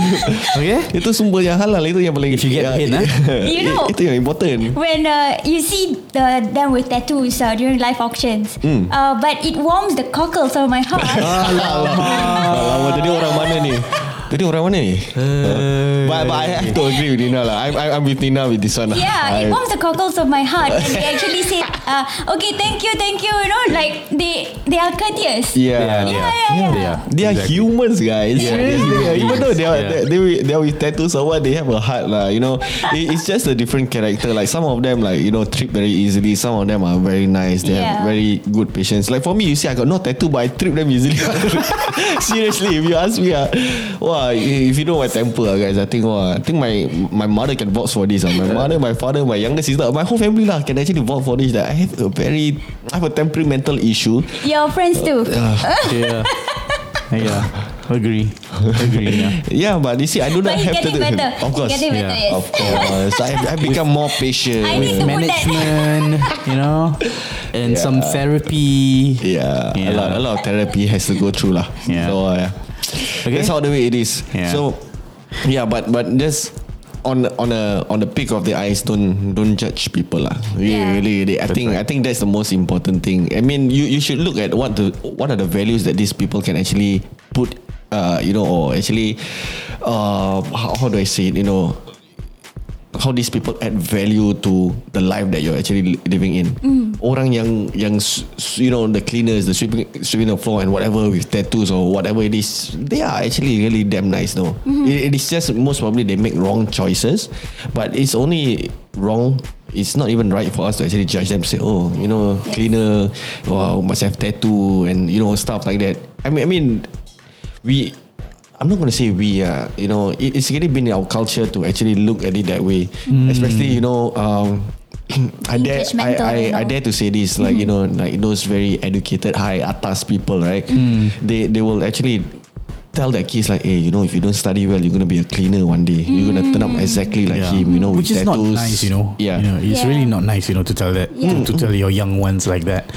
Okay. itu sumber yang halal itu yang paling If you get ya, paid, ah. You know- itu yang important when uh, you see the them with tattoos uh, during live auctions, Hmm. uh, but it warms the cockles of my heart. Alamak. Tadi orang mana ni Tadi orang mana ni uh, but, but I have to agree with Nina lah I'm, I'm with Nina with this one yeah, I, it warms the cockles of my heart, and they actually say, uh, "Okay, thank you, thank you." You know, like they they are courteous. Yeah, yeah, yeah. yeah. They are. They are Exactly. humans, guys. Yeah, Seriously, even though they are beings. they, they, they are with tattoos or what, they have a heart, lah. You know, it, it's just a different character. Like some of them, like you know, trip very easily. Some of them are very nice. They Yeah. have very good patience. Like for me, you see, I got no tattoo, but I trip them easily. Seriously, if you ask me, uh, wow, if you know my temper, ah, guys, I think, wow, I think my my mother can vouch for this. Uh. My mother, my father, my younger sister, my whole family lah can actually vouch for this. That I have a very, I have a temperamental issue. Your friends too. Yeah. yeah. Agree. Agree. Yeah. Yeah, but you see, I do not But have to do better. Of course, better, Yeah, yes. of course. I, I become more patient. I need. Management, you know, and Yeah. some therapy. Yeah, Yeah. A, lot, a lot of therapy has to go through lah. Yeah. So uh, yeah. Okay. that's how the way it is. Yeah. So yeah, but but just on on a on the peak of the eyes, don't don't judge people lah. Really, Yeah. really, really. I think I think that's the most important thing. I mean, you you should look at what the what are the values that these people can actually put. Uh, you know, or actually, uh, how, how do I say it? You know, how these people add value to the life that you're actually li- living in. Orang yang yang you know the cleaners, the sweeping sweeping the floor and whatever with tattoos or whatever it is, they are actually really damn nice though. It, it is just most probably they make wrong choices, but it's only wrong. It's not even right for us to actually judge them. Say, oh, you know, cleaner, wow, must have tattoo and you know stuff like that. I mean, I mean, we I'm not going to say we uh, you know it, it's really been our culture to actually look at it that way. Especially you know um, I dare I, I, you I dare to say this like you know like those very educated high atas people right? They they will actually tell their kids like hey you know if you don't study well you're going to be a cleaner one day you're going to turn up exactly like Yeah. him you know which with is not tattoos. nice, you know. yeah you know, it's Yeah. really not nice, you know, to tell that to, to tell your young ones like that.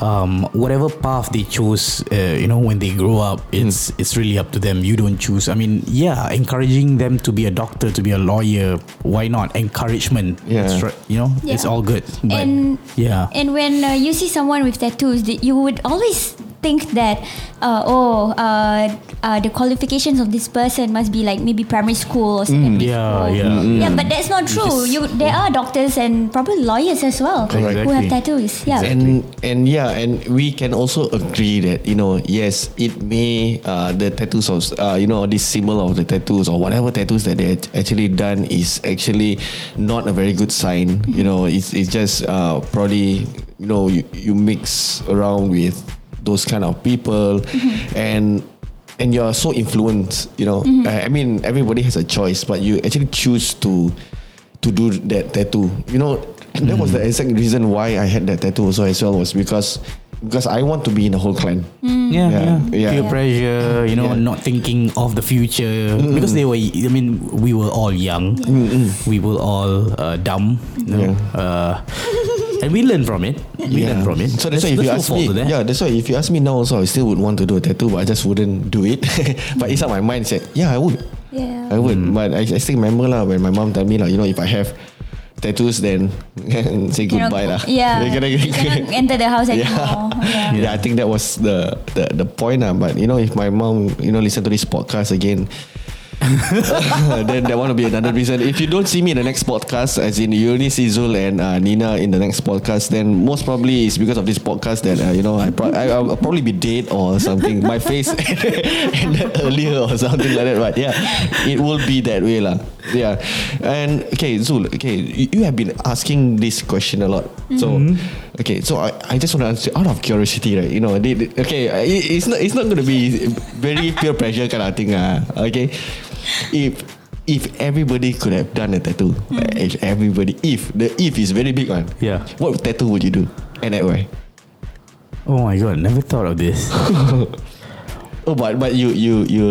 Um, whatever path they choose, uh, you know, when they grow up, it's it's really up to them. You don't choose. I mean, yeah, encouraging them to be a doctor, to be a lawyer, why not? Encouragement, Yeah. Right, you know, it's all good. But And- yeah, And when uh, you see someone with tattoos, that you would always think that, uh, oh, uh, uh, the qualifications of this person must be like maybe primary school or secondary Yeah, school. yeah. yeah. But that's not true. You, there are doctors and probably lawyers as well Correct. who have tattoos. Yeah. And and yeah, and we can also agree that you know yes, it may uh, the tattoos of uh, you know this symbol of the tattoos or whatever tattoos that they actually done is actually not a very good sign. You know, it's it's just uh, probably you know you, you mix around with those kind of people and and you're so influenced you know I, I mean everybody has a choice but you actually choose to to do that tattoo you know that was the exact reason why I had that tattoo also as well was because because I want to be in the whole clan yeah, Yeah, yeah, yeah. Peer pressure, you know, Yeah. not thinking of the future because they were. I mean, we were all young. We were all uh, dumb. You know? uh, and we learn from it. We learn from it. So that's why if you no ask me, that. yeah, that's why if you ask me now also, I still would want to do a tattoo, but I just wouldn't do it. but inside my mind said, yeah, I would, Yeah. I would. But I, I still remember lah when my mom tell me like, you know, if I have tattoos, then say goodbye go- lah. Yeah. You cannot- You cannot enter the house yeah. anymore. Yeah. yeah, I think that was the the the point lah. But you know, if my mom, you know, listen to this podcast again. then that one will be another reason. If you don't see me in the next podcast, as in you only see Zul and uh, Nina in the next podcast, then most probably it's because of this podcast that uh, you know I, pro- I I'll probably be dead or something. My face ended earlier or something like that. But yeah, it will be that way lah. Yeah, and okay, Zul. Okay, you, you have been asking this question a lot. So okay, so I, I just want to answer out of curiosity, right? You know, they, they- okay, it, it's not it's not going to be very peer pressure kind of thing. Uh, okay, if if everybody could have done a tattoo, if everybody, if the if is very big one, Yeah. what tattoo would you do and at where? Oh my god, never thought of this. Oh, but but you you you.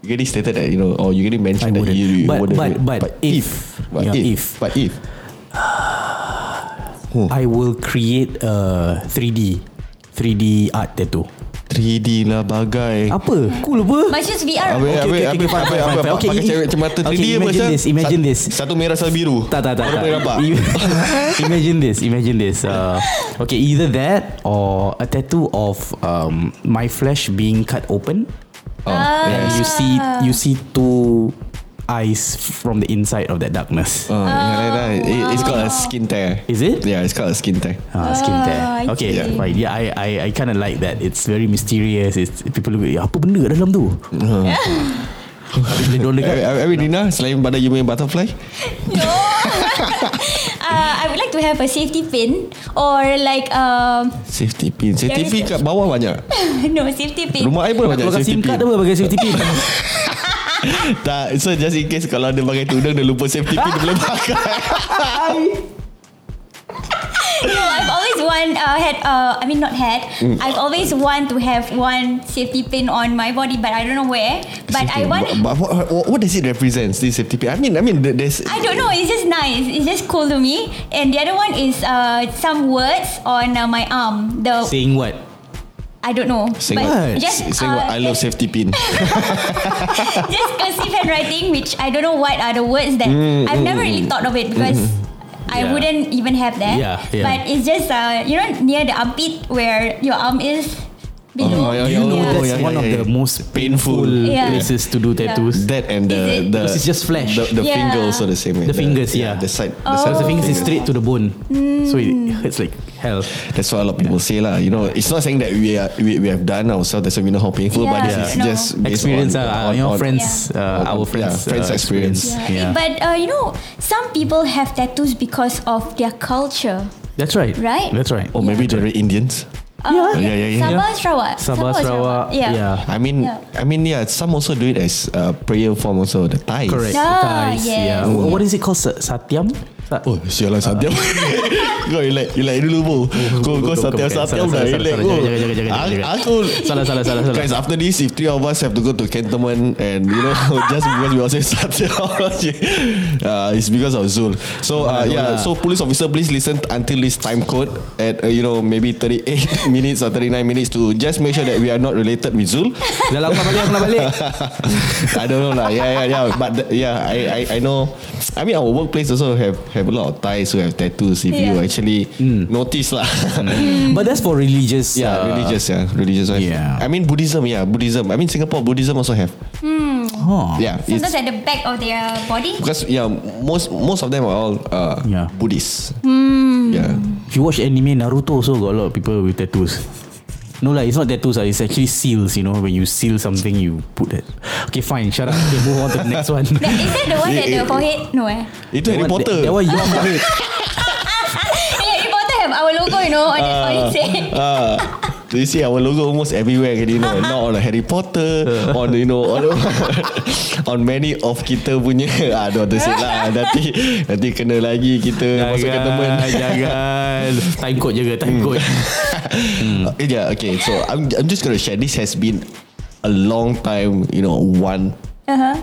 You already stated that you know, or you already mentioned that you, you But- wouldn't but- it. but if. but Yeah, if, if. but if, I will create a 3D 3D art tattoo. 3D lah bagai. Apa? Cool apa? Use VR. Habis, Okay, okay, okay, fine, habis, fine. Okay, pakai cermin cermin 3D okay, imagine this, imagine Sat- this. Satu merah, satu biru. Tak tak tak tak. nampak? Imagine this, imagine this. Uh, okay, either that or a tattoo of um, my flesh being cut open. Oh, And yes. you see you see two eyes from the inside of that darkness. Oh, yeah, like that. It, it's called a skin tear. Is it? Yeah, it's called a skin tear. Ah, skin Ah, tear. I Okay, see. fine. Yeah, I I, I kind of like that. It's very mysterious. It's people look, "Ya, apa benda kat dalam tu? Bila diorang dekat, Habis habis Dina, selain pada you punya butterfly, No. uh, I would like to have a safety pin or like um safety pin. Safety pin kat bawah banyak. no safety pin. Rumah I pun banyak SIM pin. card apa pakai safety pin? Tak, so just in case kalau dia pakai tudung dia lupa safety pin dia boleh pakai. No, I've always want uh, had uh, I mean not had. Mm. I've always want to have one safety pin on my body, but I don't know where. But I want. But, but what, what, what does it represent? This safety pin. I mean, I mean, th- there's. I don't know. It's just nice. It's just cool to me. And the other one is uh, some words on uh, my arm. The Saying what? I don't know. Saying but what? just what? uh, I love safety pin. just cursive handwriting, which I don't know what are the words that I've never really thought of it because I Yeah. wouldn't even have that. Yeah, yeah. But it's just uh, you know near the armpit where your arm is Oh, you know yeah, that's yeah, yeah, one of yeah. the most Painful. places to do tattoos? that and the the it's just flesh. The, the Yeah. finger also the same. way. The fingers, yeah. The side. The Because side the of fingers is straight to the bone, so it hurts like hell. That's what a lot of people say lah. You know, it's not saying that we are we, we have done ourselves. That's why we know how painful. but Yeah, this is no. just based Experience, on, uh, on- you know, friends, uh, our yeah, friends, friends uh, experience. Yeah. But uh, you know, some people have tattoos because of their culture, That's right. Right? That's right. Or maybe they're Indians. Uh, Yeah, yeah, yeah, yeah. Sabah, Sarawak. Sabah, Sarawak. Yeah. Yeah. I mean, Yeah. I mean, yeah. Some also do it as a prayer form. Also, the Thais. Correct. Ah, Ties, yes. yeah. Mm. What is it called? Sa- Satyam? Sa- Oh, sialah Satyam. Kau relax, relax dulu bu. Kau kau Satyam. Satyam dah relax bu. Aku Salah, salah, salah, salah. Guys, after this, if three of us have to go to Cantonment and you know just because we all say Satyam, uh, it's because of Zul. So uh, yeah, so police officer, please listen until this time code at uh, you know maybe 38 minutes or 39 minutes to just make sure that we are not related with Zul. Dah aku nak balik, aku nak balik. I don't know lah. Yeah, yeah, yeah. But yeah, I, I, I know. I mean, our workplace also have have a lot of ties who have tattoos. If you Yeah. actually notice lah. But that's for religious. yeah, uh, religious. Yeah, religious. Have. yeah. I mean, Buddhism. Yeah, Buddhism. I mean, Singapore Buddhism also have. Oh. Yeah, Sometimes at the back of their body. because yeah, most most of them are all uh, Yeah. Buddhists. Hmm. Yeah. If you watch anime, Naruto also got a lot of people with tattoos. No lah, it's not tattoos. lah. It's actually seals. You know, when you seal something, you put that. Okay, fine. Shut up. Okay, move on to the next one. That, is that the one that the forehead? No eh. Itu Harry Potter. That, that one you are forehead. Harry Potter have our logo, you know, on the forehead. Ah, so you see our logo almost everywhere kan, you know not on Harry Potter on you know on, on many of kita punya ah don't want to say lah nanti nanti kena lagi kita masuk ke teman Jangan, jangan. Time code jaga, time code. Uh, yeah okay so I'm, I'm just gonna share this has been a long time you know one Uh-huh.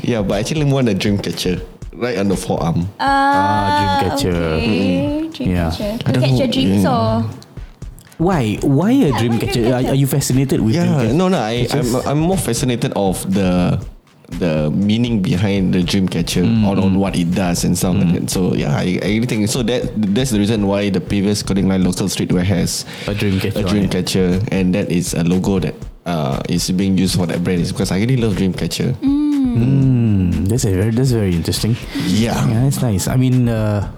yeah but actually want a dream catcher right on the forearm Ah, Dreamcatcher. Okay. Dream Yeah. catcher. To catch your dreams Yeah. or Why? Why a dream catcher? Are, are you fascinated with dream Yeah, catcher? no, no. I, I'm, I'm more fascinated of the the meaning behind the dream catcher on, on what it does and stuff like that. So yeah, I, I think so. That that's the reason why the previous clothing line local streetwear has A dream catcher a dream it. catcher, and that is a logo that uh, is being used for that brand. Is because I really love dream catcher. Hmm, that's a very that's very interesting. Yeah. Yeah, that's nice. I mean, uh,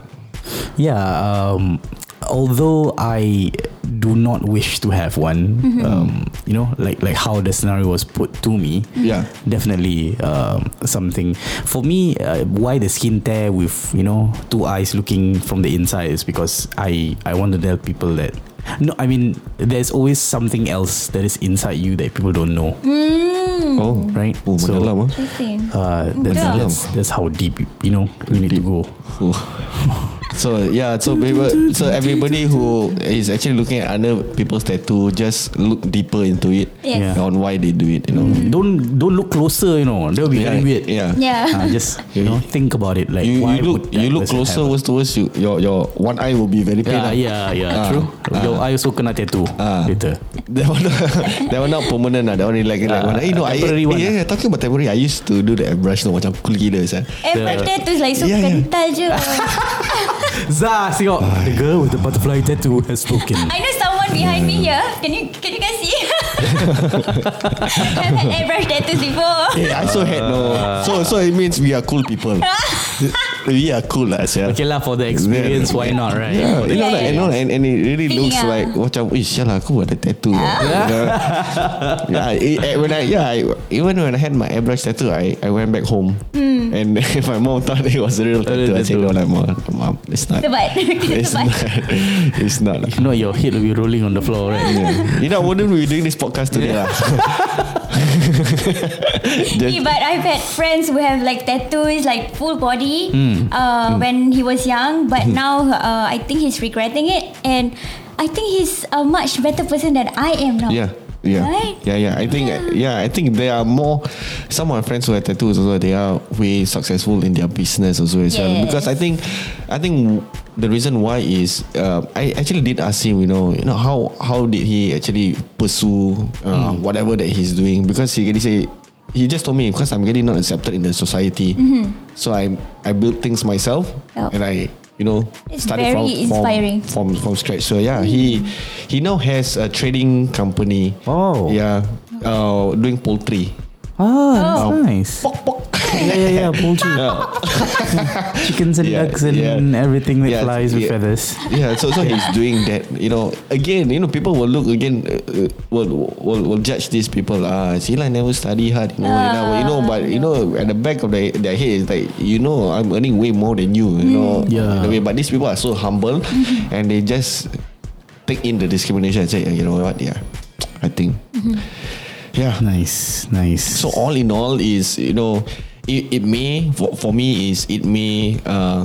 yeah. Um, although I do not wish to have one, um, you know, like like how the scenario was put to me. Yeah. definitely um, something for me. Uh, why the skin tear with you know two eyes looking from the inside is because I I want to tell people that. No, I mean, there's always something else that is inside you that people don't know, Oh, right? Oh, So, mendalam uh, that's, that's that's how deep you know you need to go. So yeah, so people, so everybody who is actually looking at other people's tattoo, just look deeper into it Yes. Yeah. on why they do it. You know. Don't don't look closer. You know that would be Yeah, very weird. yeah. Yeah. Uh, just you know think about it. Like you, why you look would that you look closer worse towards you your your one eye will be very pain Yeah, yeah, yeah. Ah, True. ah. Your eye also kena tattoo Ah. later. that one that one not permanent lah that one like like Ah, one you know I, one yeah, yeah talking about temporary I used to do the airbrush no macam cool gila. Eh, but tattoos like so Yeah, yeah. kental je. Zah, tengok. The girl with the butterfly tattoo has spoken. I know someone behind me here. Can you can you guys see? I've had airbrush tattoos before. Yeah, I also had no so so it means we are cool people we are cool lah sia. Okay lah, for the experience, why not, right? Yeah, you know, Yeah, like, yeah, you know, and, and it really looks ah. like macam, eh, sialah aku ada tattoo. yeah, yeah it, eh, when I, yeah, I, even when I had my airbrush tattoo, I, I went back home, Hmm. and my mom thought it was a real tattoo. I said, tattoo. no, like, mom, mom, it's not. Tebat. It's Tebat. not. It's not. lah. If not, your head will be rolling on the floor, right? Yeah. You know, I wouldn't be doing this podcast today lah. Just- but I've had friends who have like tattoos, like full body, uh, when he was young, but now uh, I think he's regretting it, and I think he's a much better person than I am now. Yeah. Yeah, Right? yeah, yeah. I think, yeah. I think there are more. Some of my friends who have tattoos also, they are way successful in their business also as well. Yes. Because I think, I think the reason why is, uh, I actually did ask him, you know, you know how how did he actually pursue uh, whatever that he's doing? Because he he say he just told me because I'm getting not accepted in the society, so I I built things myself Yep. and I. You know, It's started very from, inspiring. from from from scratch. So yeah, he he now has a trading company. Oh. Yeah, uh, doing poultry. Oh, Oh. nice. yeah, yeah, yeah. Poultry. Chickens and Yeah, ducks and yeah. everything that Yeah, flies with feathers. Yeah, so so he's doing that. You know, again, you know, people will look again, uh, uh, will will will judge these people. Ah, Sila never study hard. You know, you know, you know, but you know, at the back of their, their head is like, you know, I'm earning way more than you. You know, Yeah. Way, but these people are so humble, and they just take in the discrimination and say, you know what? Yeah, I think. Yeah. Nice, nice. So all in all is you know it, it may for, for me is it may uh,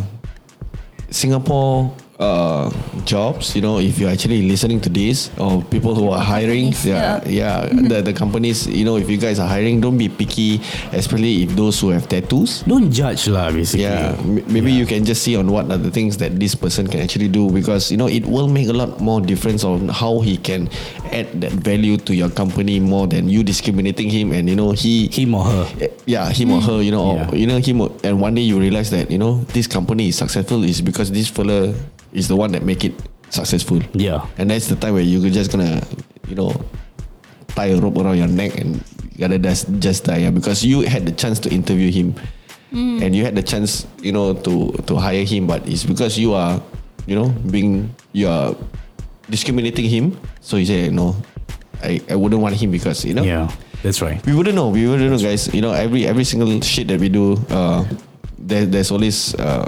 Singapore uh, jobs you know if you're actually listening to this or people who are hiring Companies, yeah yeah the, the companies you know if you guys are hiring don't be picky especially if those who have tattoos Don't judge lah, basically. yeah, m- maybe you can just see on what are the things that this person can actually do because you know it will make a lot more difference on how he can add that value to your company more than you discriminating him and you know he Him or her. Eh, yeah him or her you know Yeah. or, you know him or, and one day you realize that you know this company is successful is because this fella is the one that make it successful Yeah. and that's the time where you're just gonna you know tie a rope around your neck and you gotta just, just die yeah, because you had the chance to interview him and you had the chance you know to to hire him but it's because you are you know being you are discriminating him so he said, no I, I wouldn't want him because you know Yeah, that's right. we wouldn't know. We wouldn't know, guys. You know, every every single shit that we do, uh, there, there's always uh,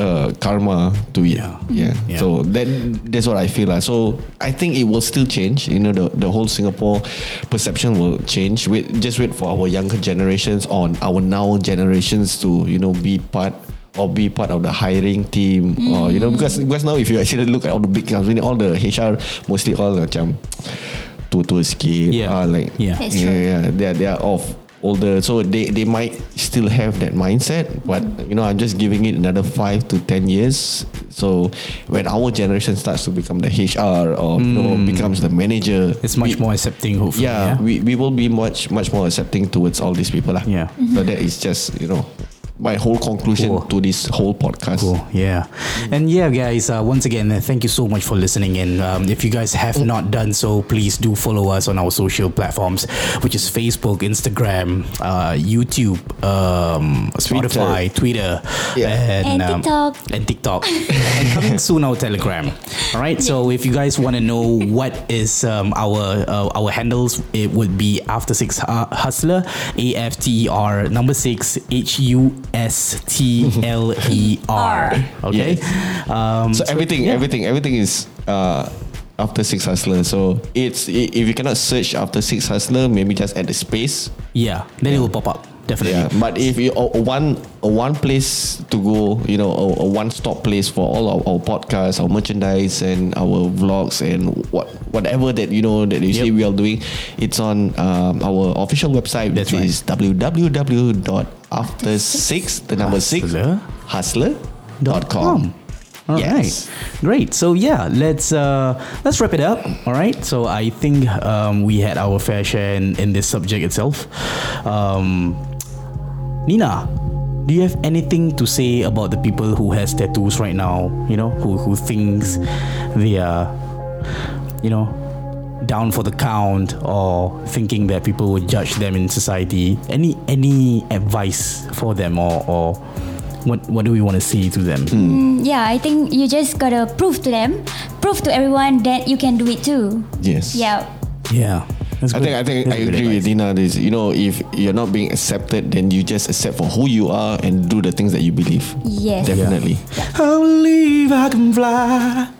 uh, karma to it. Yeah. yeah. Yeah. So that that's what I feel. lah. So I think it will still change. You know, the the whole Singapore perception will change. Wait, just wait for our younger generations on our now generations to you know be part. Or be part of the hiring team, or you know, because because now if you actually look at all the big companies, all the HR mostly all macam tua-tua sikit, Yeah. ah, like Yeah. That's yeah, true. yeah, they are, they are off older, so they they might still have that mindset. But you know, I'm just giving it another five to ten years. So when our generation starts to become the HR or you know becomes the manager, It's much we- more accepting, hopefully. Yeah, we, we will be much much more accepting towards all these people lah. Yeah. So that is just you know my whole conclusion Cool. to this whole podcast. Cool. Yeah. And yeah, guys, uh, once again, uh, thank you so much for listening. And um, if you guys have not done so, please do follow us on our social platforms, which is Facebook, Instagram, uh, YouTube, um, Spotify, Twitter, Yeah. And um, TikTok. and TikTok. and coming soon, our Telegram. All right. So if you guys want to know what is um, our uh, our handles, it would be After Six Hustler, A F T E R number six H U S T L E R. Okay. Um, So everything, yeah. everything, everything is uh, after six hustler. So it's if you cannot search after six hustler, maybe just add the space. yeah, then it will pop up definitely. Yeah, but if you a, a one a one place to go, you know, a, a one stop place for all our, our podcasts, our merchandise, and our vlogs, and what whatever that you know that you see we are doing, it's on um, our official website, That's which right. is www.after6 the number six Hustler. hustler.com. All right, Yes. great. So yeah, let's uh, let's wrap it up. All right. So I think um, we had our fair share in, in this subject itself. Um, Nina, do you have anything to say about the people who has tattoos right now? You know, who who thinks they are, you know, down for the count or thinking that people would judge them in society. Any any advice for them or or what what do we want to say to them? Mm, yeah, I think you just gotta prove to them, prove to everyone that you can do it too. Yes. Yeah. Yeah. That's I good. think I think That's I good agree with. Dina. This you know if you're not being accepted, then you just accept for who you are and do the things that you believe. Yes. Definitely. I believe I can fly.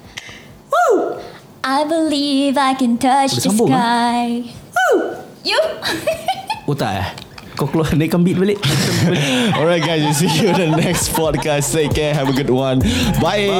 I believe I can touch the sambung, sky. Woo! You? Oh tak eh? Kau keluar naikkan beat balik Alright guys, we'll see you in the next podcast. Take care. Have a good one. Bye.